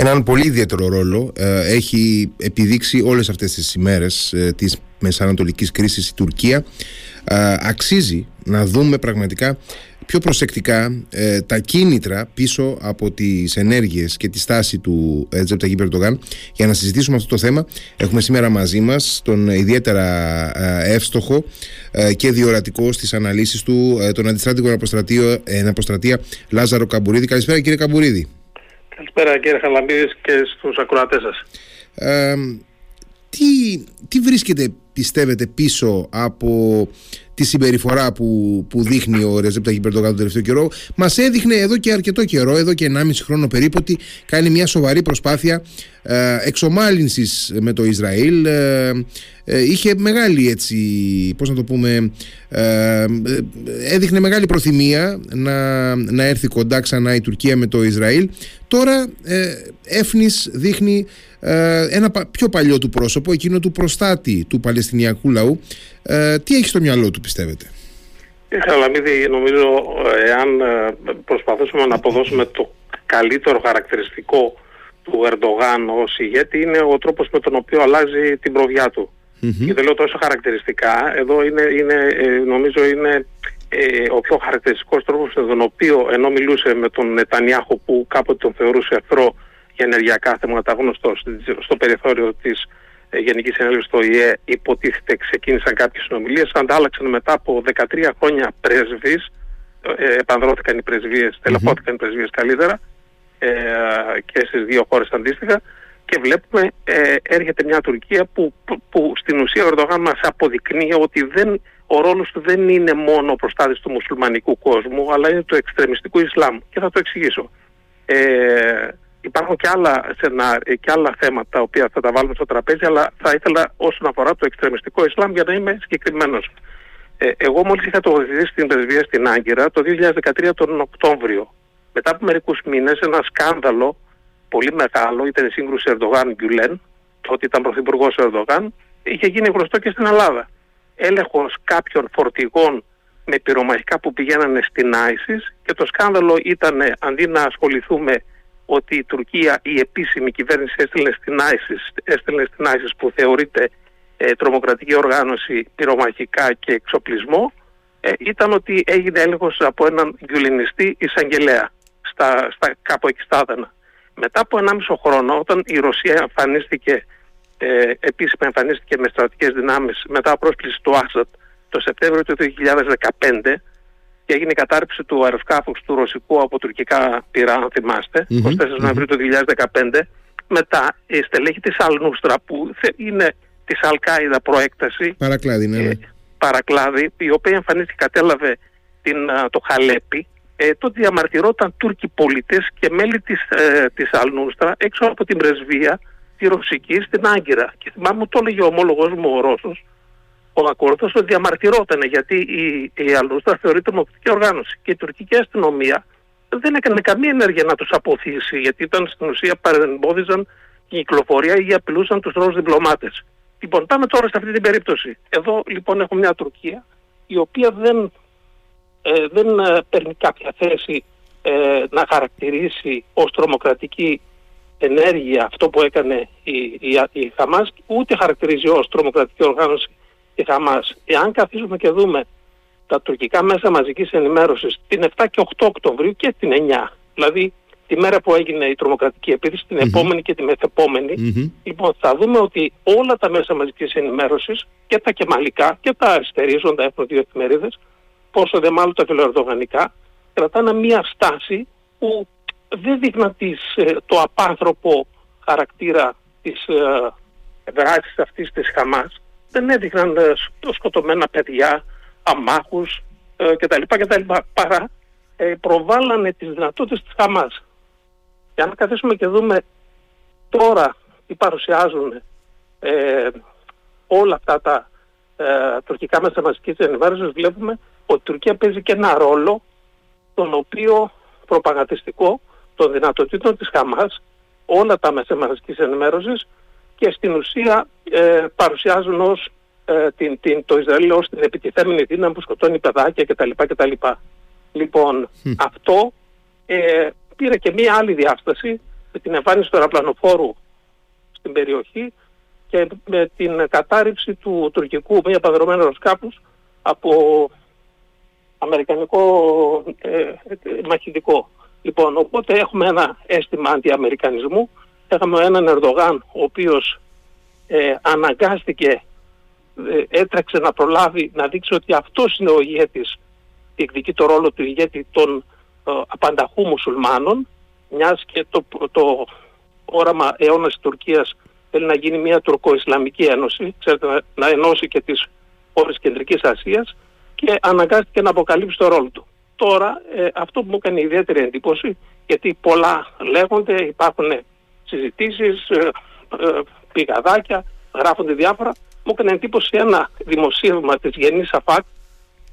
έναν πολύ ιδιαίτερο ρόλο ε, έχει επιδείξει όλες αυτές τις ημέρες ε, της μεσανατολικής κρίσης η Τουρκία. Ε, αξίζει να δούμε πραγματικά πιο προσεκτικά τα κίνητρα πίσω από τις ενέργειες και τη στάση του ε, Τζεπ για να συζητήσουμε αυτό το θέμα έχουμε σήμερα μαζί μας τον ιδιαίτερα εύστοχο και διορατικό στις αναλύσεις του τον αντιστράτηγο αποστρατεία Λάζαρο Καμπουρίδη. Καλησπέρα κύριε Καμπουρίδη Καλησπέρα κύριε Χαλαμπίδης και στους ακροατές σας. τι, τι βρίσκεται πιστεύετε πίσω από τη συμπεριφορά που, που δείχνει ο Ρεζέπ Ταγί Περτογάλ τον τελευταίο καιρό; Μας έδειχνε εδώ και αρκετό καιρό, εδώ και 1,5 χρόνο περίπου, ότι κάνει μια σοβαρή προσπάθεια ε, εξομάλυνσης με το Ισραήλ. Ε, ε, είχε μεγάλη έτσι, πώς να το πούμε, ε, έδειχνε μεγάλη προθυμία να, να έρθει κοντά ξανά η Τουρκία με το Ισραήλ. Τώρα ε, Έφνης δείχνει ε, ένα πιο παλιό του πρόσωπο, εκείνο του προστάτη του Παλαιστινιακού λαού. Ε, τι έχει στο μυαλό του πιστεύετε; Σαλαμίδη, νομίζω εάν ε, προσπαθήσουμε να αποδώσουμε το καλύτερο χαρακτηριστικό του Ερντογάν ως ηγέτη είναι ο τρόπος με τον οποίο αλλάζει την προβιά του. Mm-hmm. Και δεν λέω τόσο χαρακτηριστικά, εδώ είναι, είναι νομίζω είναι ο πιο χαρακτηριστικός τρόπος με τον οποίο ενώ μιλούσε με τον Νετανιάχο που κάποτε τον θεωρούσε εχθρό για ενεργειακά θέματα γνωστό στο περιθώριο της ε, Γενικής Συνέλευσης του ΙΕ υποτίθεται ξεκίνησαν κάποιες συνομιλίες αντάλλαξαν μετά από 13 χρόνια πρέσβεις ε, επανδρώθηκαν οι πρεσβείες, τελεφώθηκαν οι πρεσβείες καλύτερα ε, και στις δύο χώρες αντίστοιχα και βλέπουμε ε, έρχεται μια Τουρκία που, που, στην ουσία ο Ερντογάν μας αποδεικνύει ότι δεν, ο ρόλος του δεν είναι μόνο ο προστάτης του μουσουλμανικού κόσμου αλλά είναι του εξτρεμιστικού Ισλάμ και θα το εξηγήσω. Ε, υπάρχουν και άλλα, σενάρια, και άλλα θέματα τα οποία θα τα βάλουμε στο τραπέζι, αλλά θα ήθελα όσον αφορά το εξτρεμιστικό Ισλάμ για να είμαι συγκεκριμένος. Ε, εγώ μόλις είχα τοποθετηθεί στην πρεσβεία στην Άγκυρα το 2013 τον Οκτώβριο. Μετά από μερικούς μήνες, ένα σκάνδαλο πολύ μεγάλο, ήταν η σύγκρουση Ερντογάν-Γκιουλέν, τότε ήταν πρωθυπουργός Ερντογάν, είχε γίνει γνωστό και στην Ελλάδα. Έλεγχος κάποιων φορτηγών με πυρομαχικά που πηγαίνανε στην Άισις και το σκάνδαλο ήταν αντί να ασχοληθούμε ότι η Τουρκία, η επίσημη κυβέρνηση έστειλε στην ISIS, έστειλε στην ISIS που θεωρείται ε, τρομοκρατική οργάνωση πυρομαχικά και εξοπλισμό ε, ήταν ότι έγινε έλεγχος από έναν γκουλινιστή εισαγγελέα στα, στα, κάπου εκεί στα Άδανα. Μετά από 1,5 χρόνο όταν η Ρωσία εμφανίστηκε ε, επίσημα εμφανίστηκε με στρατικές δυνάμεις μετά από πρόσκληση του Άσαντ το Σεπτέμβριο του 2015 και έγινε η κατάρριψη του αεροσκάφους του ρωσικού από τουρκικά πυρά, αν θυμάστε, mm-hmm. 24 Νοεμβρίου του 2015. Μετά η στελέχη της Αλνούστρα που είναι της Αλκάιδα προέκταση. Παρακλάδι, ναι. ναι. Ε, παρακλάδι, η οποία εμφανίστηκε, κατέλαβε την, το Χαλέπι. Ε, τότε διαμαρτυρόταν Τούρκοι πολίτες και μέλη της, ε, της Αλνούστρα έξω από την πρεσβεία τη Ρωσική στην Άγκυρα. Και θυμάμαι το έλεγε ο ομόλογος μου ο Ρώσος, ο Ακόρδος ότι διαμαρτυρόταν γιατί η, η Αλούστρα θεωρείται τρομοκρατική οργάνωση και η τουρκική αστυνομία δεν έκανε καμία ενέργεια να τους αποθήσει γιατί ήταν στην ουσία παρεμπόδιζαν την κυκλοφορία ή απειλούσαν τους Ρώσους διπλωμάτες. Λοιπόν, πάμε τώρα σε αυτή την περίπτωση. Εδώ λοιπόν έχουμε μια Τουρκία η οποία δεν, ε, δεν ε, παίρνει κάποια θέση ε, να χαρακτηρίσει ως τρομοκρατική ενέργεια αυτό που έκανε η, η, η Χαμάς, ούτε χαρακτηρίζει ως τρομοκρατική οργάνωση τη Χαμάς. Εάν καθίσουμε και δούμε τα τουρκικά μέσα μαζικής ενημέρωσης την 7 και 8 Οκτωβρίου και την 9, δηλαδή τη μέρα που έγινε η τρομοκρατική επίθεση, την επόμενη και τη μεθεπόμενη, λοιπόν θα δούμε ότι όλα τα μέσα μαζικής ενημέρωσης και τα κεμαλικά και τα αριστερίζοντα έχουν δύο εφημερίδες, πόσο δε μάλλον τα φιλοερδογανικά, κρατάνε μία στάση που δεν δείχναν ε, το απάνθρωπο χαρακτήρα της ε, δράσης αυτής της Χαμάς, δεν έδειχναν ε, σκοτωμένα παιδιά, αμάχους ε, κτλ. κτλ. Παρά ε, προβάλλανε τις δυνατότητες της Χαμάς. Και αν καθίσουμε και δούμε τώρα τι παρουσιάζουν ε, όλα αυτά τα ε, τουρκικά μέσα μαζικής ενημέρωσης βλέπουμε ότι η Τουρκία παίζει και ένα ρόλο τον οποίο προπαγανδιστικό των δυνατοτήτων της Χαμάς όλα τα μέσα μαζικής ενημέρωσης και στην ουσία ε, παρουσιάζουν ως, ε, την, την, το Ισραήλ ως την επιτιθέμενη δύναμη που σκοτώνει παιδάκια κτλ. κτλ. Λοιπόν, αυτό ε, πήρε και μία άλλη διάσταση με την εμφάνιση του αεροπλανοφόρου στην περιοχή και με την κατάρριψη του τουρκικού μη επανδρομένου αεροσκάφους από αμερικανικό ε, ε, μαχητικό. Λοιπόν, οπότε έχουμε ένα αίσθημα αντιαμερικανισμού. Έχαμε έναν Ερδογάν ο οποίος ε, αναγκάστηκε, ε, έτρεξε να προλάβει να δείξει ότι αυτός είναι ο ηγέτης, διεκδικεί το ρόλο του ηγέτη των ε, απανταχού μουσουλμάνων, μιας και το, το όραμα αιώνας της Τουρκίας θέλει να γίνει μια τουρκο-ισλαμική ένωση, ξέρετε, να, να ενώσει και τις χώρες Κεντρικής Ασίας και αναγκάστηκε να αποκαλύψει το ρόλο του. Τώρα ε, αυτό που μου έκανε ιδιαίτερη εντύπωση, γιατί πολλά λέγονται, υπάρχουν συζητήσεις, ε, ε, πηγαδάκια, γράφονται διάφορα, μου έκανε εντύπωση ένα δημοσίευμα της Γενής ΑΦΑΚ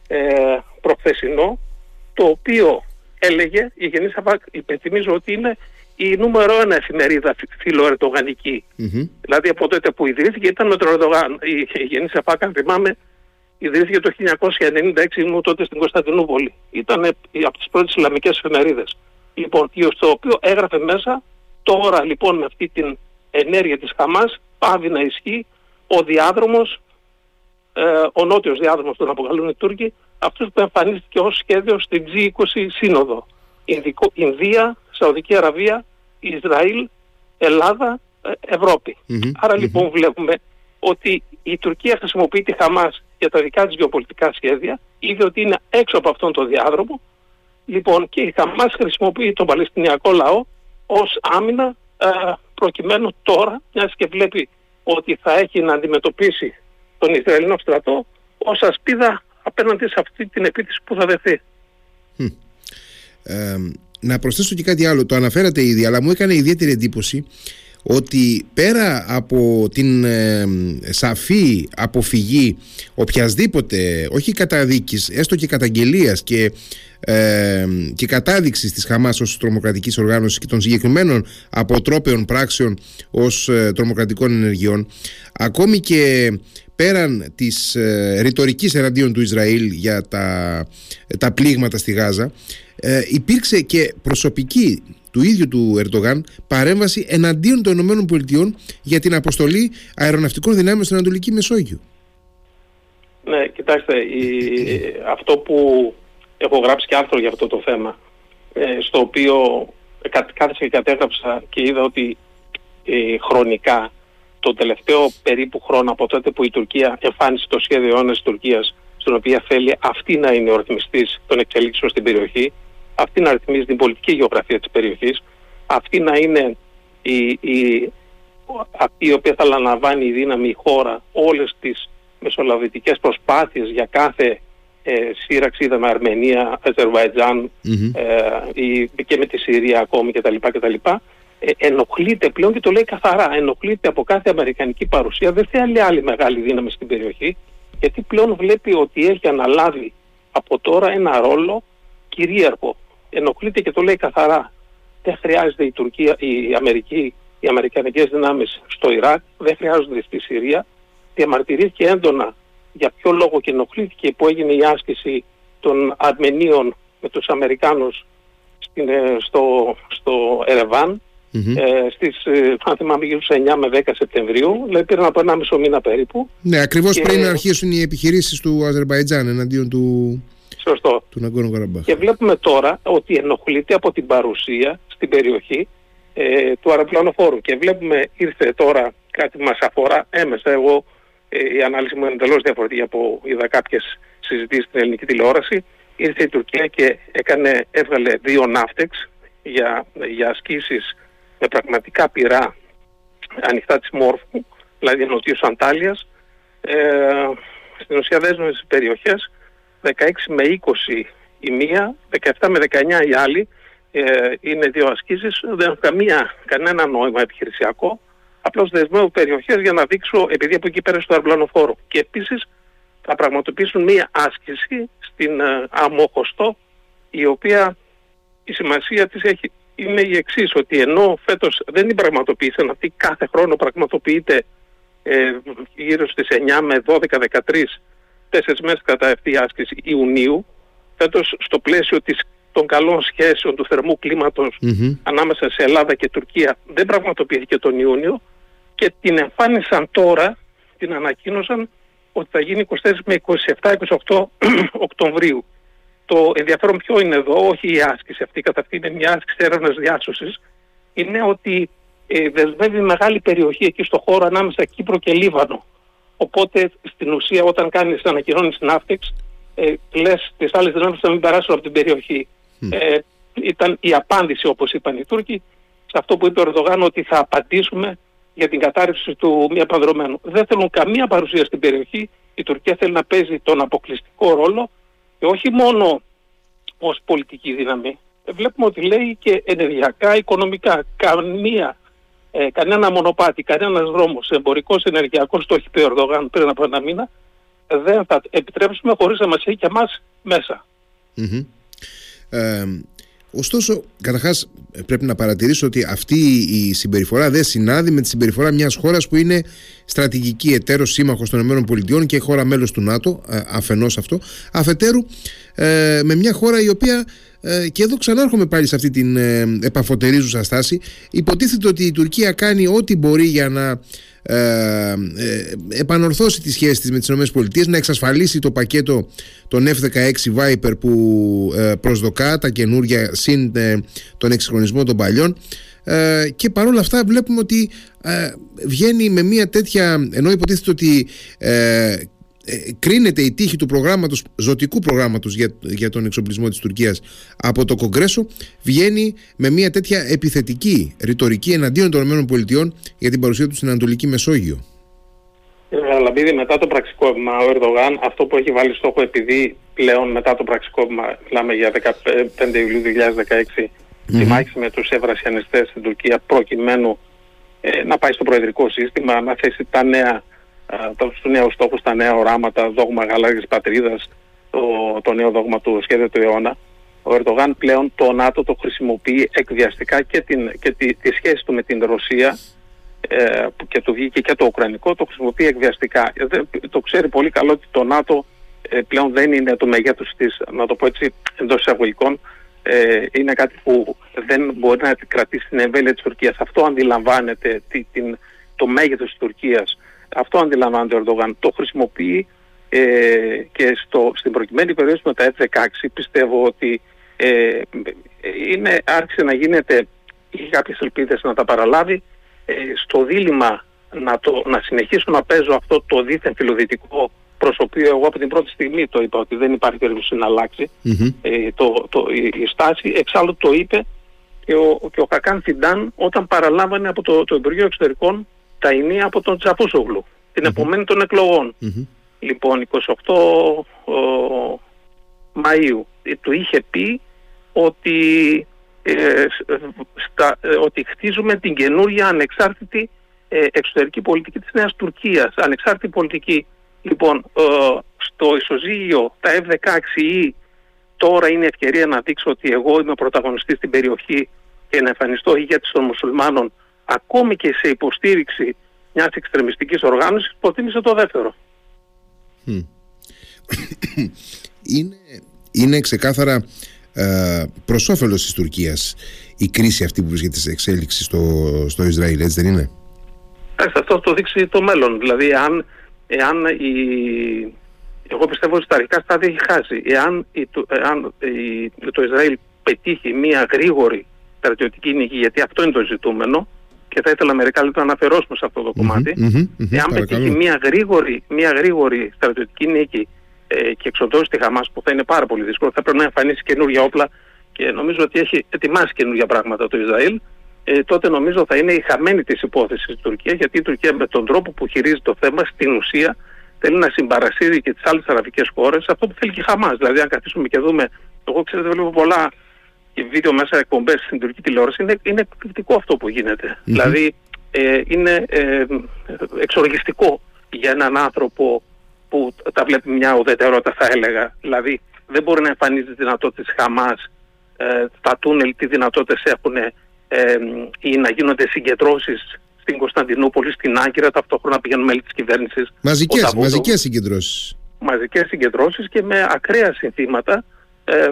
ε, προχθεσινό, το οποίο έλεγε, η Γενής ΑΦΑΚ υπενθυμίζω ότι είναι η νούμερο ένα εφημερίδα φιλοερτογανική. Mm-hmm. Δηλαδή από τότε που ιδρύθηκε ήταν με τον Ερντογάν. Η, η Γενής ΑΦΑΚ, αν θυμάμαι, ιδρύθηκε το 1996, ήμουν τότε στην Κωνσταντινούπολη. Ήταν από τις πρώτες Ισλαμικές εφημερίδες. Λοιπόν, στο οποίο έγραφε μέσα, τώρα λοιπόν με αυτή την ενέργεια της Χαμάς, πάβει να ισχύει ο διάδρομος, ε, ο νότιος διάδρομος τον αποκαλούν οι Τούρκοι, αυτός που εμφανίστηκε ως σχέδιο στην G20 Σύνοδο. Ινδικό, Ινδία, Σαουδική Αραβία, Ισραήλ, Ελλάδα, ε, Ευρώπη. Άρα λοιπόν βλέπουμε ότι η Τουρκία χρησιμοποιεί τη Χαμάς για τα δικά της γεωπολιτικά σχέδια, είδε ότι είναι έξω από αυτόν τον διάδρομο, λοιπόν και η Χαμάς χρησιμοποιεί τον Παλαιστινιακό λαό ως άμυνα ε, προκειμένου τώρα, μιας και βλέπει ότι θα έχει να αντιμετωπίσει τον Ισραηλινό στρατό ως ασπίδα απέναντι σε αυτή την επίθεση που θα δεθεί. Ε, να προσθέσω και κάτι άλλο. Το αναφέρατε ήδη, αλλά μου έκανε ιδιαίτερη εντύπωση ότι πέρα από την ε, σαφή αποφυγή οποιασδήποτε, όχι καταδίκης, έστω και καταγγελίας και, ε, και κατάδειξης της Χαμάς ως τρομοκρατικής οργάνωσης και των συγκεκριμένων αποτρόπαιων πράξεων ως ε, τρομοκρατικών ενεργειών, ακόμη και πέραν της ε, ρητορικής εναντίον του Ισραήλ για τα, τα πλήγματα στη Γάζα, ε, υπήρξε και προσωπική του ίδιου του Ερντογάν παρέμβαση εναντίον των ΗΠΑ για την αποστολή αεροναυτικών δυνάμεων στην Ανατολική Μεσόγειο. Ναι, κοιτάξτε, η, αυτό που έχω γράψει και άρθρο για αυτό το θέμα, ε, στο οποίο κάθεσα και κατέγραψα και είδα ότι ε, χρονικά το τελευταίο περίπου χρόνο από τότε που η Τουρκία εμφάνισε το σχέδιο αιώνας της Τουρκίας στον οποία θέλει αυτή να είναι ο ρυθμιστής των εξελίξεων στην περιοχή αυτή να ρυθμίζει την πολιτική γεωγραφία της περιοχής, αυτή να είναι η, η, αυτή η οποία θα λαμβάνει η δύναμη η χώρα όλες τις μεσολαβητικές προσπάθειες για κάθε ε, σύραξη, είδαμε Αρμενία, Αζερβαϊτζάν ε, και με τη Συρία ακόμη κτλ. κτλ. Ε, ενοχλείται πλέον και το λέει καθαρά, ενοχλείται από κάθε αμερικανική παρουσία, δεν θέλει άλλη μεγάλη δύναμη στην περιοχή, γιατί πλέον βλέπει ότι έχει αναλάβει από τώρα ένα ρόλο κυρίαρχο ενοχλείται και το λέει καθαρά. Δεν χρειάζεται η Τουρκία, η Αμερική, οι Αμερικανικές δυνάμεις στο Ιράκ, δεν χρειάζονται στη Συρία. Διαμαρτυρήθηκε έντονα για ποιο λόγο και ενοχλήθηκε που έγινε η άσκηση των Αρμενίων με τους Αμερικάνους στην, ε, στο, στο ερεβαν ε, στις, ε, αν θυμάμαι, 9 με 10 Σεπτεμβρίου, δηλαδή πήραν από ένα μισό μήνα περίπου. Ναι, ακριβώς και... πριν αρχίσουν οι επιχειρήσεις του Αζερβαϊτζάν εναντίον του, Σωστό. Και βλέπουμε τώρα ότι ενοχλείται από την παρουσία στην περιοχή ε, του αεροπλανοφόρου. Και βλέπουμε, ήρθε τώρα κάτι που μας αφορά έμεσα. Εγώ ε, η ανάλυση μου είναι εντελώς διαφορετική από είδα κάποιες συζητήσεις στην ελληνική τηλεόραση. Ήρθε η Τουρκία και έκανε, έβγαλε δύο ναύτεξ για, για ασκήσεις με πραγματικά πυρά ανοιχτά της Μόρφου, δηλαδή νοτίως Αντάλιας, ε, στην ουσία δέσμευση περιοχές 16 με 20 η μία, 17 με 19 η άλλη, ε, είναι δύο ασκήσεις, δεν έχουν καμία, κανένα νόημα επιχειρησιακό, απλώς δεσμεύω περιοχές για να δείξω, επειδή από εκεί πέρασε το αεροπλανοφόρο. Και επίσης θα πραγματοποιήσουν μία άσκηση στην ε, Αμόχωστο, η οποία η σημασία της έχει, είναι η εξής, ότι ενώ φέτος δεν την πραγματοποίησαν, αυτή κάθε χρόνο πραγματοποιείται ε, γύρω στις 9 με 12-13 τέσσερις μέρες κατά αυτή η άσκηση Ιουνίου, φέτος στο πλαίσιο της των καλών σχέσεων του θερμού ανάμεσα σε Ελλάδα και Τουρκία δεν πραγματοποιήθηκε τον Ιούνιο και την εμφάνισαν τώρα, την ανακοίνωσαν ότι θα γίνει 24 με 27-28 Οκτωβρίου. Το ενδιαφέρον ποιο είναι εδώ, όχι η άσκηση αυτή, κατά αυτή είναι μια άσκηση έρευνας διάσωσης, είναι ότι ε, δεσμεύει μεγάλη περιοχή εκεί στο χώρο ανάμεσα Κύπρο και Λίβανο. Οπότε στην ουσία όταν κάνεις ανακοινώνεις την Αύτεξ ε, λες τις άλλες δυνάμεις θα μην περάσουν από την περιοχή. Ε, ήταν η απάντηση όπως είπαν οι Τούρκοι σε αυτό που είπε ο Ερδογάν ότι θα απαντήσουμε για την κατάρρευση του μη απανδρομένου. Δεν θέλουν καμία παρουσία στην περιοχή. Η Τουρκία θέλει να παίζει τον αποκλειστικό ρόλο και όχι μόνο ως πολιτική δύναμη. Ε, βλέπουμε ότι λέει και ενεργειακά, οικονομικά. Καμία ε, κανένα μονοπάτι, κανένας δρόμος εμπορικός, ενεργειακός, το έχει πει ο Ερδογάν πριν από ένα μήνα, δεν θα επιτρέψουμε χωρίς να μας έχει και εμάς μέσα. Ε, ωστόσο, καταρχάς πρέπει να παρατηρήσω ότι αυτή η συμπεριφορά δεν συνάδει με τη συμπεριφορά μιας χώρας που είναι στρατηγική εταίρος σύμμαχος των ΗΠΑ και χώρα μέλος του ΝΑΤΟ, ε, αφενός αυτό. Αφετέρου, ε, με μια χώρα η οποία ε, και εδώ ξανάρχομαι πάλι σε αυτή την ε, επαφωτερίζουσα στάση. Υποτίθεται ότι η Τουρκία κάνει ό,τι μπορεί για να ε, ε, επανορθώσει τις σχέσεις της με τις ΗΠΑ, να εξασφαλίσει το πακέτο των F-16 Viper που ε, προσδοκά τα καινούργια συν τον εξυγχρονισμό των παλιών και παρόλα αυτά βλέπουμε ότι βγαίνει με μια τέτοια ενώ υποτίθεται ότι ε, κρίνεται η τύχη του προγράμματος, ζωτικού προγράμματος για, για τον εξοπλισμό της Τουρκίας από το Κογκρέσο βγαίνει με μια τέτοια επιθετική ρητορική εναντίον των ΗΠΑ για την παρουσία τους στην Ανατολική Μεσόγειο. Λαμπίδη, μετά το πραξικόπημα ο Ερδογάν αυτό που έχει βάλει στόχο επειδή πλέον μετά το πραξικόπημα μιλάμε για 15 Ιουλίου 2016 mm-hmm. τη μάχη με τους ευρασιανιστές στην Τουρκία προκειμένου ε, να πάει στο προεδρικό σύστημα, να θέσει τα νέα τους νέους στόχους, τα νέα οράματα, δόγμα γαλάζιας πατρίδας, το, το νέο δόγμα του σχέδιου του αιώνα. Ο Ερντογάν πλέον το ΝΑΤΟ το χρησιμοποιεί εκδιαστικά και, την, και τη, τη σχέση του με την Ρωσία ε, και το βγήκε και το Ουκρανικό, το χρησιμοποιεί εκδιαστικά. Ε, το ξέρει πολύ καλό ότι το ΝΑΤΟ ε, πλέον δεν είναι το μεγέθος της, να το πω έτσι εντός εισαγωγικών, ε, είναι κάτι που δεν μπορεί να κρατήσει την εμβέλεια της Τουρκίας. Αυτό αντιλαμβάνεται την, το μέγεθος της Τουρκίας αυτό αντιλαμβάνεται ο Ερντογάν. Το χρησιμοποιεί ε, και στο, στην προκειμένη περίοδο με τα F-16 πιστεύω ότι ε, είναι, άρχισε να γίνεται, είχε κάποιες ελπίδες να τα παραλάβει, ε, στο δίλημα να, το, να συνεχίσω να παίζω αυτό το δίθεν φιλοδυτικό προς το οποίο εγώ από την πρώτη στιγμή το είπα ότι δεν υπάρχει περίπτωση να αλλάξει ε, το, το, η, η, στάση. Εξάλλου το είπε και ο, και ο Κακάν Φιντάν όταν παραλάμβανε από το, το Υπουργείο Εξωτερικών τα ενία από τον Τσαπούσογλου την επομένη των εκλογων Λοιπόν, 28 ο, Μαΐου ε, του είχε πει ότι, ε, στα, ε, ότι χτίζουμε την καινούργια ανεξάρτητη εξωτερική πολιτική της Νέας Τουρκίας. Ανεξάρτητη πολιτική. Λοιπόν, στο ισοζύγιο τα F-16 τώρα είναι ευκαιρία να δείξω ότι εγώ είμαι πρωταγωνιστής στην περιοχή και να εμφανιστώ ηγέτης των μουσουλμάνων ακόμη και σε υποστήριξη μιας εξτρεμιστικής οργάνωσης προτίμησε το δεύτερο. Είναι, είναι ξεκάθαρα ε, προς όφελος της Τουρκίας η κρίση αυτή που βρίσκεται σε εξέλιξη στο, στο Ισραήλ, έτσι δεν είναι; αυτό το δείξει το μέλλον. Δηλαδή, αν, εάν η, εγώ πιστεύω ότι στα αρχικά στάδια έχει χάσει. Εάν, η, εάν η, το Ισραήλ πετύχει μια γρήγορη στρατιωτική νίκη, γιατί αυτό είναι το ζητούμενο, και θα ήθελα μερικά λεπτά να αναφερώσουμε σε αυτό το κομματι Εάν πετύχει μια γρήγορη, μια γρήγορη στρατιωτική νίκη ε, και εξοντώσει τη Χαμάς που θα είναι πάρα πολύ δύσκολο, θα πρέπει να εμφανίσει καινούργια όπλα και νομίζω ότι έχει ετοιμάσει καινούργια πράγματα το Ισραήλ, ε, τότε νομίζω θα είναι η χαμένη της υπόθεσης της Τουρκία, γιατί η Τουρκία με τον τρόπο που χειρίζει το θέμα στην ουσία θέλει να συμπαρασύρει και τις άλλες αραβικές χώρες αυτό που θέλει και η Χαμάς. Δηλαδή αν καθίσουμε και δούμε, εγώ ξέρετε βλέπω πολλά και βίντεο μέσα εκπομπές στην τουρκική τηλεόραση είναι, είναι εκπληκτικό αυτό που γινεται Δηλαδή ε, είναι ε, εξοργιστικό για έναν άνθρωπο που τα βλέπει μια ουδετερότητα θα έλεγα. Δηλαδή δεν μπορεί να εμφανίζει τις δυνατότητες Χαμάς, ε, τα τούνελ τι δυνατότητες έχουν ε, ή να γίνονται συγκεντρώσεις στην Κωνσταντινούπολη, στην Άγκυρα, ταυτόχρονα πηγαίνουν μέλη της κυβέρνησης. Μαζικές, μαζικές συγκεντρώσεις. Μαζικές συγκεντρώσεις και με ακραία συνθήματα. Ε,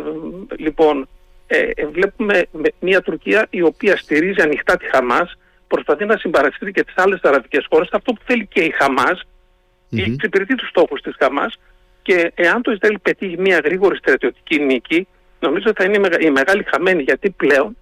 λοιπόν, ε, ε, βλέπουμε μια Τουρκία η οποία στηρίζει ανοιχτά τη Χαμάς, προσπαθεί να συμπαρασύρει και τις άλλες αραβικές χώρες, αυτό που θέλει και η Χαμάς, mm-hmm. εξυπηρετεί τους στόχους της Χαμάς και εάν το Ισραήλ πετύχει μια γρήγορη στρατιωτική νίκη, νομίζω θα είναι η μεγάλη χαμένη γιατί πλέον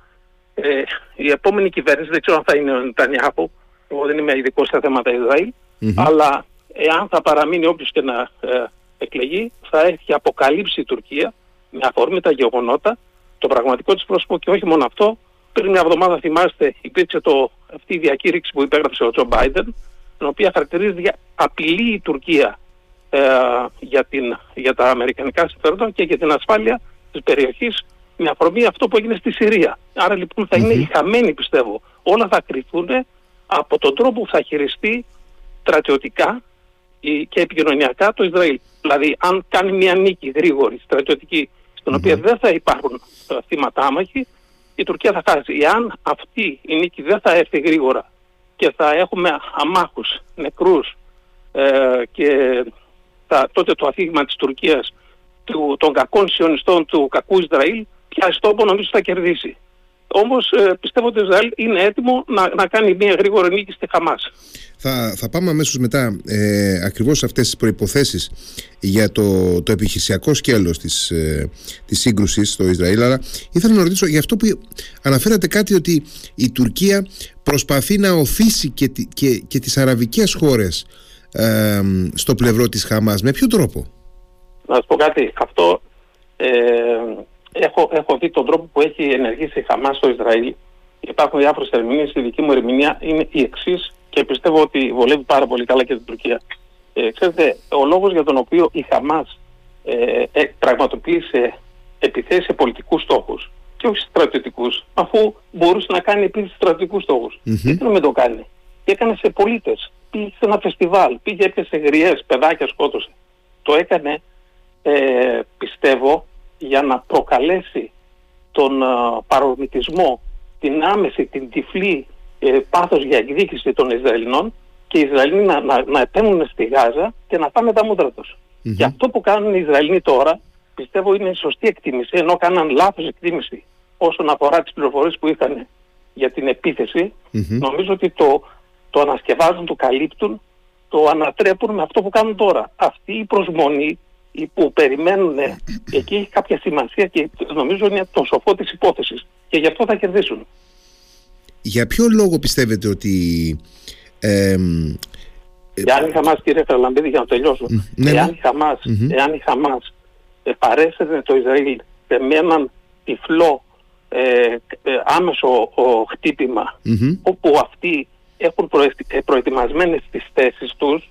ε, η επόμενη κυβέρνηση, δεν ξέρω αν θα είναι ο Νετανιάχου, εγώ δεν είμαι ειδικός στα θέματα Ισραήλ, αλλά εάν θα παραμείνει όποιος και να ε, εκλεγεί, θα έχει αποκαλύψει η Τουρκία με αφορμή τα γεγονότα το πραγματικό της πρόσωπο και όχι μόνο αυτό. Πριν μια εβδομάδα θυμάστε υπήρξε το, αυτή η διακήρυξη που υπέγραψε ο Τζο Μπάιντεν την οποία χαρακτηρίζει απειλή η Τουρκία ε, για, την, για τα αμερικανικά συμφέροντα και για την ασφάλεια της περιοχής με αφορμή αυτό που έγινε στη Συρία. Άρα λοιπόν θα είναι οι χαμένοι πιστεύω. Όλα θα κρυφθούν από τον τρόπο που θα χειριστεί στρατιωτικά και επικοινωνιακά το Ισραήλ. Δηλαδή αν κάνει μια νίκη γρήγορη στρατιωτική στην οποία δεν θα υπάρχουν ε, θύματα άμαχοι, η Τουρκία θα χάσει. Εάν αυτή η νίκη δεν θα έρθει γρήγορα και θα έχουμε αμάχους, νεκρούς ε, και θα, τότε το αφήγημα της Τουρκίας του, των κακών σιωνιστών του κακού Ισραήλ πιάσει τόπο νομίζω θα κερδίσει. Όμως ε, πιστεύω ότι το Ισραήλ είναι έτοιμο να, να κάνει μια γρήγορη νίκη στη Χαμάς. Θα, θα πάμε αμέσως μετά ε, ακριβώς αυτές τις προϋποθέσεις για το, το επιχειρησιακό σκέλος της, ε, της σύγκρουσης στο Ισραήλ αλλά ήθελα να ρωτήσω για αυτό που αναφέρατε κάτι ότι η Τουρκία προσπαθεί να οθήσει και, και, και τις αραβικές χώρες ε, στο πλευρό της Χαμάς. Με ποιο τρόπο; Να σας πω κάτι. Αυτό ε, έχω, έχω δει τον τρόπο που έχει ενεργήσει η Χαμάς στο Ισραήλ. Υπάρχουν διάφορες ερμηνείες. Η δική μου ερμηνεία είναι η εξής και πιστεύω ότι βολεύει πάρα πολύ καλά και την Τουρκία. Ε, ξέρετε, ο λόγος για τον οποίο η Χαμάς ε, ε, πραγματοποίησε επιθέσεις σε πολιτικούς στόχους και όχι στρατιωτικούς, αφού μπορούσε να κάνει επίσης στρατιωτικούς στόχους. Mm-hmm. Γιατί να μην το κάνει; Και έκανε σε πολίτες. Πήγε σε ένα φεστιβάλ, πήγε έπιασε γριές, παιδάκια σκότωσε. Το έκανε, ε, πιστεύω, για να προκαλέσει τον uh, παρορμητισμό, την άμεση, την τυφλή ε, πάθος για εκδίκηση των Ισραηλινών και οι Ισραηλοί να, να, να επέμβουν στη Γάζα και να πάνε τα μούτρα τους. Mm-hmm. Και αυτό που κάνουν οι Ισραηλοί τώρα πιστεύω είναι σωστή εκτίμηση, ενώ κάναν λάθος εκτίμηση όσον αφορά τις πληροφορίες που είχαν για την επίθεση, νομίζω ότι το, το ανασκευάζουν, το καλύπτουν, το ανατρέπουν με αυτό που κάνουν τώρα. Αυτή η προσμονή που περιμένουν εκεί έχει κάποια σημασία και νομίζω είναι το σοφό της υπόθεσης και γι' αυτό θα κερδίσουν. Για ποιο λόγο πιστεύετε ότι... Ε, εάν η Χαμάς, κύριε Φερλαμπίδη, για να τελειώσω, ναι, ναι. εάν, η Χαμάς, εάν η Χαμάς ε, παρέσαιρε το Ισραήλ με έναν τυφλό ε, ε, άμεσο ο, χτυπημα όπου αυτοί έχουν προετοιμασμένες τις θέσεις τους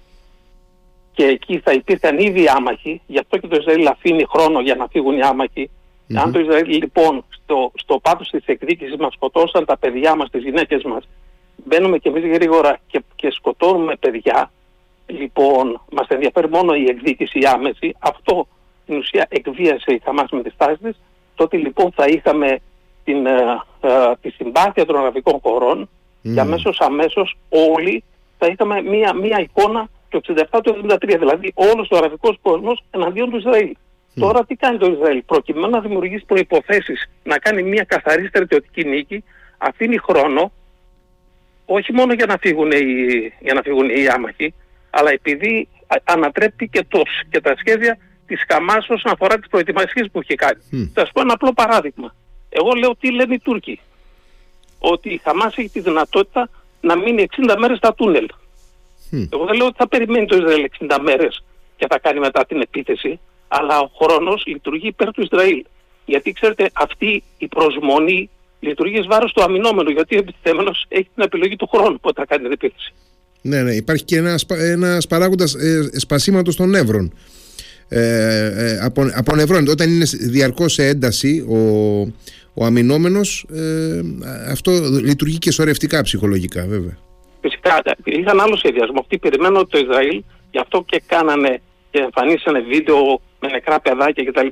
και εκεί θα υπήρχαν ήδη άμαχοι, γι' αυτό και το Ισραήλ αφήνει χρόνο για να φύγουν οι άμαχοι. Mm-hmm. Αν το Ισραήλ λοιπόν στο, στο πάθος της εκδίκησης μας σκοτώσαν τα παιδιά μας, τις γυναίκες μας, μπαίνουμε και εμείς γρήγορα και, και σκοτώνουμε παιδιά, λοιπόν μας ενδιαφέρει μόνο η εκδίκηση η άμεση, αυτό στην ουσία εκβίασε η Χαμάς με τις τάσεις της, τότε λοιπόν θα είχαμε την, ε, ε, τη συμπάθεια των αραβικών χωρών mm. και αμέσως αμέσως όλοι θα είχαμε μία, μία εικόνα το 67 το 73, δηλαδή όλος ο αραβικός κόσμος εναντίον του Ισραήλ. Τώρα τι κάνει το Ισραήλ, προκειμένου να δημιουργήσει προϋποθέσεις να κάνει μια καθαρή στρατιωτική νίκη, αφήνει χρόνο, όχι μόνο για να φύγουν οι, για να φύγουν οι άμαχοι, αλλά επειδή ανατρέπει και, τος, και τα σχέδια της Χαμάς όσον αφορά τις προετοιμασίες που έχει κάνει. Mm. Θα σας πω ένα απλό παράδειγμα. Εγώ λέω τι λένε οι Τούρκοι. Ότι η Χαμάς έχει τη δυνατότητα να μείνει 60 μέρες στα τούνελ. Εγώ δεν λέω ότι θα περιμένει το Ισραήλ 60 μέρες και θα κάνει μετά την επίθεση, αλλά ο χρόνος λειτουργεί υπέρ του Ισραήλ. Γιατί ξέρετε αυτή η προσμονή λειτουργεί εις βάρος του αμυνόμενου, γιατί ο επιτιθέμενος έχει την επιλογή του χρόνου που θα κάνει την επίθεση. Ναι, ναι, υπάρχει και ένας, ένας παράγοντας ε, σπασίματος των νεύρων. Ε, ε, από, από νευρών. Όταν είναι διαρκώς σε ένταση ο, ο αμυνόμενος, ε, αυτό λειτουργεί και σωρευτικά ψυχολογικά βέβαια. Φυσικά είχαν άλλο σχεδιασμό. Αυτοί περιμένουν το Ισραήλ, γι' αυτό και κάνανε και εμφανίσανε βίντεο με νεκρά παιδάκια κτλ.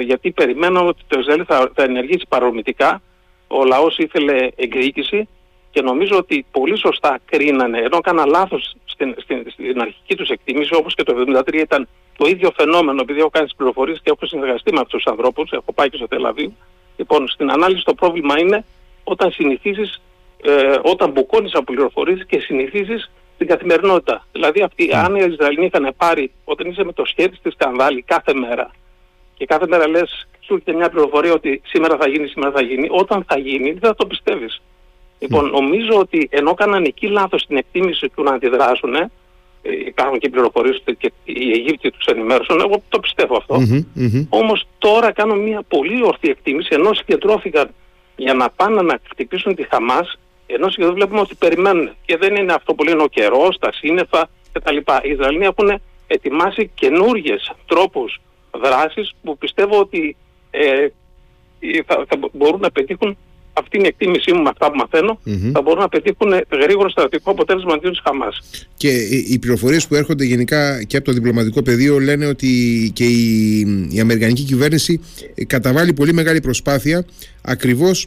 Γιατί περιμένουν ότι το Ισραήλ θα, θα ενεργήσει παρορμητικά. Ο λαός ήθελε εκδίκηση και νομίζω ότι πολύ σωστά κρίνανε, ενώ έκανα λάθος στην, στην, στην, αρχική τους εκτίμηση, όπως και το 1973 ήταν το ίδιο φαινόμενο, επειδή έχω κάνει τις πληροφορίες και έχω συνεργαστεί με αυτούς τους ανθρώπους, έχω πάει και στο Τελαβή, Λοιπόν, στην ανάλυση το πρόβλημα είναι όταν συνηθίζεις, ε, όταν μπουκώνεις από πληροφορίες και συνηθίζεις την καθημερινότητα. Δηλαδή, αυτοί, mm. αν οι Ισραηλοί είχαν πάρει, όταν είσαι με το σχέδιο στη σκανδάλη κάθε μέρα και κάθε μέρα λες, σου έρχεται μια πληροφορία ότι σήμερα θα γίνει, σήμερα θα γίνει, όταν θα γίνει δεν θα το πιστεύεις. Λοιπόν, νομίζω ότι ενώ έκαναν εκεί λάθος στην εκτίμηση του να αντιδράσουν, ε, υπάρχουν και πληροφορίες και οι Αιγύπτιοι τους ενημέρωσαν, εγώ το πιστεύω αυτό. Όμως τώρα κάνω μια πολύ ορθή εκτίμηση, ενώ συγκεντρώθηκαν για να πάνε να χτυπήσουν τη Χαμάς, ενώ σχεδόν βλέπουμε ότι περιμένουν. Και δεν είναι αυτό που λένε ο καιρός, τα σύννεφα κτλ. Οι Ισραηλοί έχουν ετοιμάσει καινούριε τρόπους δράσης που πιστεύω ότι ε, θα, θα μπορούν να πετύχουν αυτή είναι η εκτίμησή μου με αυτά που μαθαίνω, mm-hmm. θα μπορούν να πετύχουν γρήγορο στρατιωτικό αποτέλεσμα αντίον της Χαμάς. Και οι πληροφορίες που έρχονται γενικά και από το διπλωματικό πεδίο λένε ότι και η, η Αμερικανική κυβέρνηση καταβάλει πολύ μεγάλη προσπάθεια ακριβώς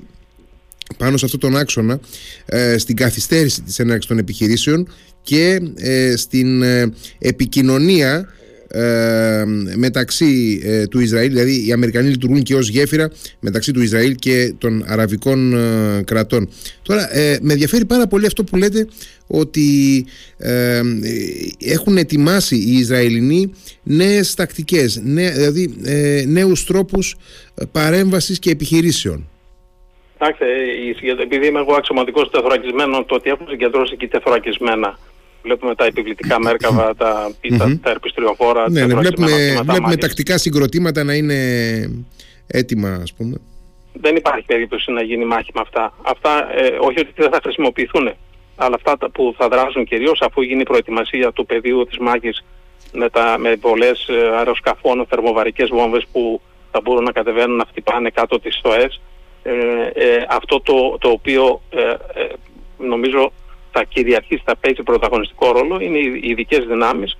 πάνω σε αυτόν τον άξονα ε, στην καθυστέρηση της έναρξης των επιχειρήσεων και ε, στην ε, επικοινωνία ε, μεταξύ ε, του Ισραήλ, δηλαδή οι Αμερικανοί λειτουργούν και ως γέφυρα μεταξύ του Ισραήλ και των αραβικών ε, κρατών. Τώρα, με ενδιαφέρει πάρα πολύ αυτό που λέτε ότι έχουν ετοιμάσει οι Ισραηλινοί νέες τακτικές, νέ, δηλαδή νέους τρόπους παρέμβασης και επιχειρήσεων. Εντάξει, επειδή είμαι εγώ αξιωματικός τεθωρακισμένων, το ότι έχουν συγκεντρώσει και τεθωρακισμένα βλέπουμε τα επιβλητικά μέρκαβα, τα, mm-hmm. τα, ερπιστριοφόρα. Ναι, ναι, βλέπουμε, βλέπουμε τακτικά συγκροτήματα να είναι έτοιμα, ας πούμε. Δεν υπάρχει περίπτωση να γίνει μάχη με αυτά. Αυτά ε, όχι ότι δεν θα χρησιμοποιηθούν, αλλά αυτά που θα δράσουν κυρίως αφού γίνει η προετοιμασία του πεδίου της μάχης με, τα, με πολλές ε, αεροσκαφών, θερμοβαρικές βόμβες που θα μπορούν να κατεβαίνουν να χτυπάνε κάτω τις στοές. Ε, ε, αυτό το, το οποίο ε, ε νομίζω θα κυριαρχήσει, θα παίξει πρωταγωνιστικό ρόλο είναι οι ειδικές δυνάμεις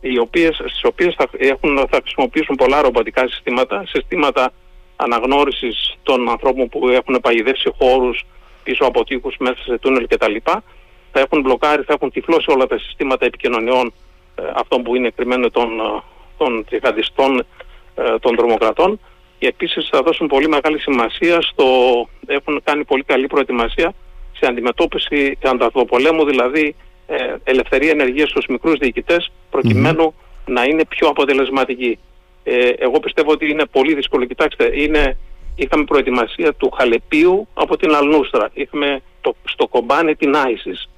οι οποίες, στις οποίες θα, έχουν, θα χρησιμοποιήσουν πολλά ρομποτικά συστήματα, συστήματα αναγνώρισης των ανθρώπων που έχουν παγιδεύσει χώρους πίσω από τείχους μέσα σε τούνελ κτλ. Θα έχουν μπλοκάρει, θα έχουν τυφλώσει όλα τα συστήματα επικοινωνιών ε, αυτών που είναι κρυμμένοι των, ε, των τζιχαντιστών, ε, των τρομοκρατών και επίσης θα δώσουν πολύ μεγάλη σημασία στο, έχουν κάνει πολύ καλή προετοιμασία σε αντιμετώπιση ανταποπολέμου, δηλαδή ε, ελευθερία ενεργείας στους μικρούς διοικητές να είναι πιο αποτελεσματική. Ε, εγώ πιστεύω ότι είναι πολύ δύσκολο. Κοιτάξτε, είναι, είχαμε προετοιμασία του Χαλεπίου από την Αλνούστρα. Είχαμε το, στο Κομπάνε την Άισις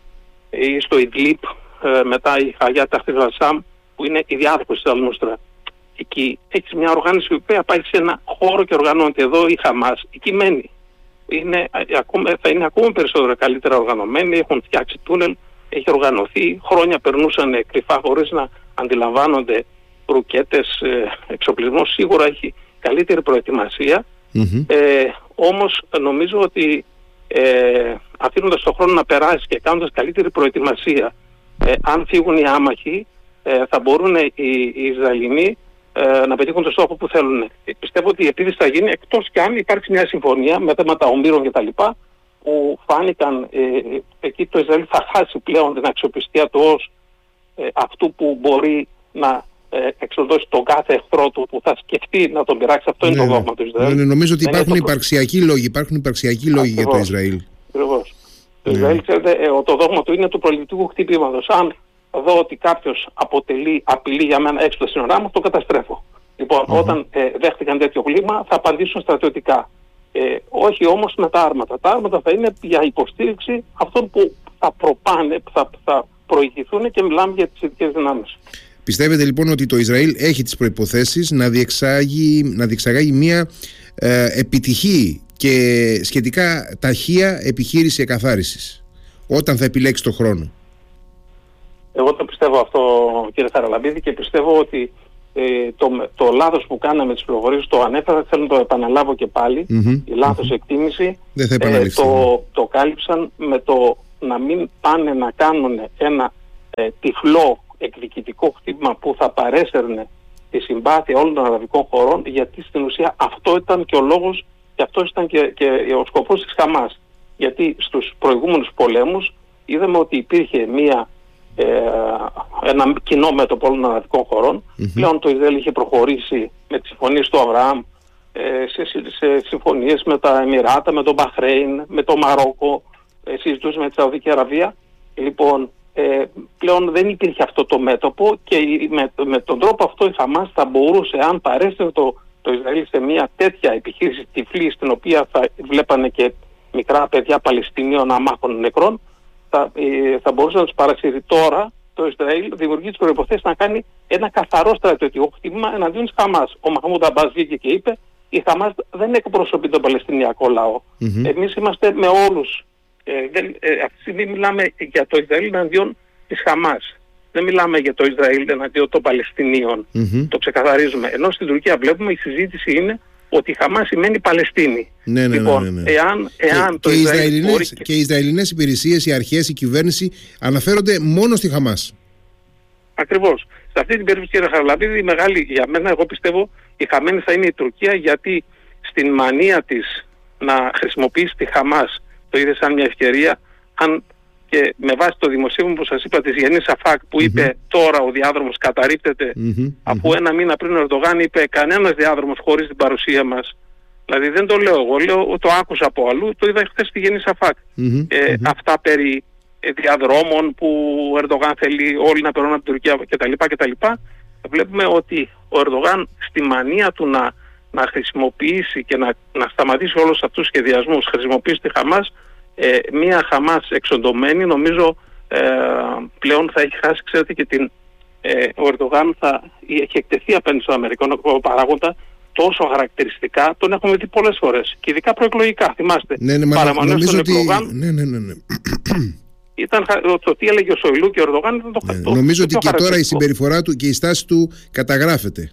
ή στο Ιδλίπ ε, μετά η Χαγιά Ταχτιβασάμ που είναι η διάδοχος της Αλνούστρα. Εκεί έχει μια οργάνωση η οποία πάει σε ένα χώρο και οργανώνεται. Εδώ η Χαμάς. Εκεί μένει. Είναι, ακόμα, θα είναι ακόμα περισσότερο καλύτερα οργανωμένοι, έχουν φτιάξει τούνελ, έχει οργανωθεί, χρόνια περνούσαν κρυφά χωρίς να αντιλαμβάνονται ρουκέτες, ε, εξοπλισμό, σίγουρα έχει καλύτερη ε, όμως νομίζω ότι ε, αφήνοντας τον χρόνο να περάσει και κάνοντας καλύτερη προετοιμασία, ε, αν φύγουν οι άμαχοι, ε, θα μπορούν οι, οι Ισραηλινοί ε, να πετύχουν το στόχο που θέλουν. Ε, πιστεύω ότι η επίθεση θα γίνει εκτός και αν υπάρξει μια συμφωνία με θέματα ομήρων κτλ. που φάνηκαν ε, εκεί το Ισραήλ θα χάσει πλέον την αξιοπιστία του ως ε, αυτού που μπορεί να ε, εξοδώσει τον κάθε εχθρό του που θα σκεφτεί να τον πειράξει. Αυτό είναι το ναι, ναι. δόγμα του Ισραήλ. Ναι, νομίζω ότι υπάρχουν υπαρξιακοί λόγοι, υπάρχουν υπαρξιακοί λόγοι για το Ισραήλ. Ακριβώς. Το Ισραήλ, ξέρετε, ε, το δόγμα του είναι του προληπτικού χτυπήματος. Αν δω ότι κάποιος αποτελεί απειλή για μένα έξω από τα σύνορά μου, το καταστρέφω. Λοιπόν, όταν ε, δέχτηκαν τέτοιο κλίμα, θα απαντήσουν στρατιωτικά. Ε, όχι όμως με τα άρματα. Τα άρματα θα είναι για υποστήριξη αυτών που θα προπάνε, που θα, θα προηγηθούν και μιλάμε για τις ειδικές δυνάμεις. Πιστεύετε λοιπόν ότι το Ισραήλ έχει τις προϋποθέσεις να διεξάγει, να διεξαγάγει μια ε, επιτυχή και σχετικά ταχεία επιχείρηση εκαθάρισης όταν θα επιλέξει το χρόνο; Εγώ το πιστεύω αυτό κύριε Χαραλαμπίδη και πιστεύω ότι ε, το, το λάθος που κάναμε τις πληροφορίες το ανέφερα, θέλω να το επαναλάβω και πάλι, η λάθος εκτίμηση ε, το, ναι. το κάλυψαν με το να μην πάνε να κάνουν ένα ε, τυφλό εκδικητικό χτύπημα που θα παρέσαιρνε τη συμπάθεια όλων των αραβικών χωρών γιατί στην ουσία αυτό ήταν και ο λόγος και αυτό ήταν και, και ο σκοπός της Χαμάς. Γιατί στους προηγούμενους πολέμους είδαμε ότι υπήρχε μία ε, ένα κοινό μέτωπο όλων των αραβικών χωρών. Mm-hmm. Πλέον το Ισραήλ είχε προχωρήσει με τις συμφωνίες του Αβραάμ σε, σε συμφωνίες με τα Εμμυράτα, με τον Μπαχρέιν, με το Μαρόκο, ε, συζητούσε με τη Σαουδική Αραβία. Λοιπόν, ε, πλέον δεν υπήρχε αυτό το μέτωπο και με, με τον τρόπο αυτό η Χαμάς θα μπορούσε, αν παρέστηκε το, το Ισραήλ σε μια τέτοια επιχείρηση τυφλής, στην οποία θα βλέπανε και μικρά παιδιά Παλαιστινίων αμάχων νεκρών, θα, ε, θα μπορούσε να τους παρασύρει τώρα το Ισραήλ, δημιουργεί τις προποθέσει να κάνει ένα καθαρό στρατιωτικό χτύπημα εναντίον της Χαμάς. Ο Μαχμούντα Αμπάς βγήκε και είπε: Η Χαμάς δεν εκπροσωπεί τον Παλαιστινιακό λαό. Mm-hmm. Εμείς είμαστε με όλους ε, δεν, ε, αυτή τη στιγμή μιλάμε για το Ισραήλ εναντίον της Χαμάς. Δεν μιλάμε για το Ισραήλ εναντίον των Παλαιστινίων. Mm-hmm. Το ξεκαθαρίζουμε. Ενώ στην Τουρκία βλέπουμε η συζήτηση είναι ότι η Χαμάς σημαίνει Παλαιστίνη. Ναι, ναι, ναι λοιπόν, ναι, ναι. Εάν, εάν και, το και, Ισραήλ οι Ισραηλινές, και... και οι Ισραηλινές υπηρεσίες, οι αρχές, η κυβέρνηση αναφέρονται μόνο στη Χαμάς. Ακριβώς. Σε αυτή την περίπτωση κύριε Χαραλαμπίδη, μεγάλη για μένα, εγώ πιστεύω, η χαμένη θα είναι η Τουρκία γιατί στην μανία της να χρησιμοποιήσει τη Χαμάς το είδε σαν μια ευκαιρία αν και με βάση το δημοσίευμα που σας είπα της Γενής Αφάκ που είπε τώρα ο διάδρομος καταρρύπτεται αφού ένα μήνα πριν ο Ερντογάν είπε κανένας διάδρομος χωρίς την παρουσία μας δηλαδή δεν το λέω εγώ, λέω, το άκουσα από αλλού το είδα χθες στη Γενής Αφάκ ε, αυτά περί ε, διαδρόμων που ο Ερντογάν θέλει όλοι να περνούν από την Τουρκία κτλ. κτλ. Βλέπουμε ότι ο Ερντογάν στη μανία του να να χρησιμοποιήσει και να, να σταματήσει όλους αυτούς τους σχεδιασμούς, χρησιμοποιήσει τη Χαμάς, ε, μία Χαμάς εξοντωμένη νομίζω ε, πλέον θα έχει χάσει, ξέρετε, και την, ε, ο Ερντογάν θα έχει εκτεθεί απέναντι στον Αμερικανικό παράγοντα τόσο χαρακτηριστικά, τον έχουμε δει πολλές φορές και ειδικά προεκλογικά, θυμάστε. Ναι, ναι, Παραμονές νομίζω ότι... Ερντογάν, ναι, ναι, ναι, ναι. Ήταν το τι έλεγε ο Σοηλού και ο Ερντογάν ήταν το, ναι, το Νομίζω το, ότι και τώρα η συμπεριφορά του και η στάση του καταγράφεται.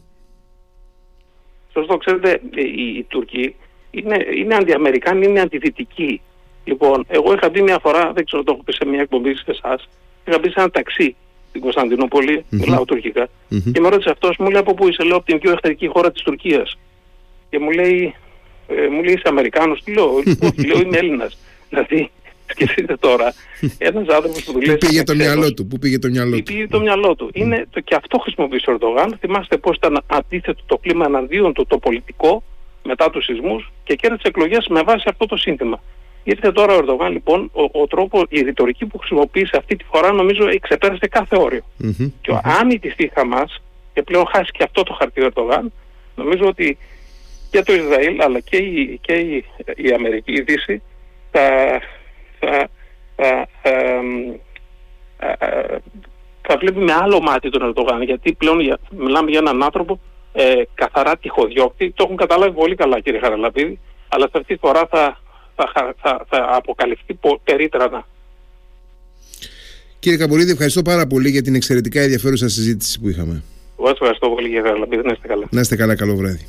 Σωστό, ξέρετε, οι, οι Τούρκοι είναι, είναι αντιαμερικάνοι, είναι αντιδυτικοί. Λοιπόν, εγώ είχα μπει μια φορά, δεν ξέρω το έχω πει σε μια εκπομπή σε εσάς, είχα μπει σε ένα ταξί στην Κωνσταντινούπολη, mm-hmm. μιλάω τουρκικά, mm-hmm. και με ρώτησε αυτός, μου λέει από πού είσαι, λέω από την πιο εχθρική χώρα της Τουρκίας. Και μου λέει, ε, μου λέει είσαι Αμερικάνος, τι λέω, όχι, λέω είμαι Έλληνας. Δηλαδή, σκεφτείτε τώρα, ένας άνθρωπος που δουλεύει. Πού πήγε το μυαλό του, πού πήγε το μυαλό του; Πήγε το μυαλό του. Είναι, το, και αυτό χρησιμοποιήσει ο Ερντογάν. Θυμάστε πώς ήταν αντίθετο το κλίμα εναντίον του το πολιτικό μετά τους σεισμούς και κέρδισε εκλογές με βάση αυτό το σύνθημα. Ήρθε τώρα ο Ερντογάν λοιπόν, ο, ο τρόπο, η ρητορική που χρησιμοποίησε αυτή τη φορά νομίζω ξεπέρασε κάθε όριο. Mm-hmm, και mm-hmm. αν ιτηθεί Χαμά και πλέον χάσει και αυτό το χαρτί ο Ερντογάν, νομίζω ότι και το Ισραήλ αλλά και η, και η, η Αμερική, η Δύση, θα, θα, θα, θα βλέπει με άλλο μάτι τον Ερντογάν. Γιατί πλέον για, μιλάμε για έναν άνθρωπο ε, καθαρά τυχοδιώκτη. Το έχουν καταλάβει πολύ καλά κύριε Χαραλαπίδη. Αλλά σε αυτή τη φορά θα, θα, θα, θα αποκαλυφθεί περίτρανα. Κύριε Καμπορίδη, ευχαριστώ πάρα πολύ για την εξαιρετικά ενδιαφέρουσα συζήτηση που είχαμε. Εγώ ευχαριστώ πολύ κύριε Χαραλαπίδη. Να είστε καλά. Να είστε καλά, καλό βράδυ.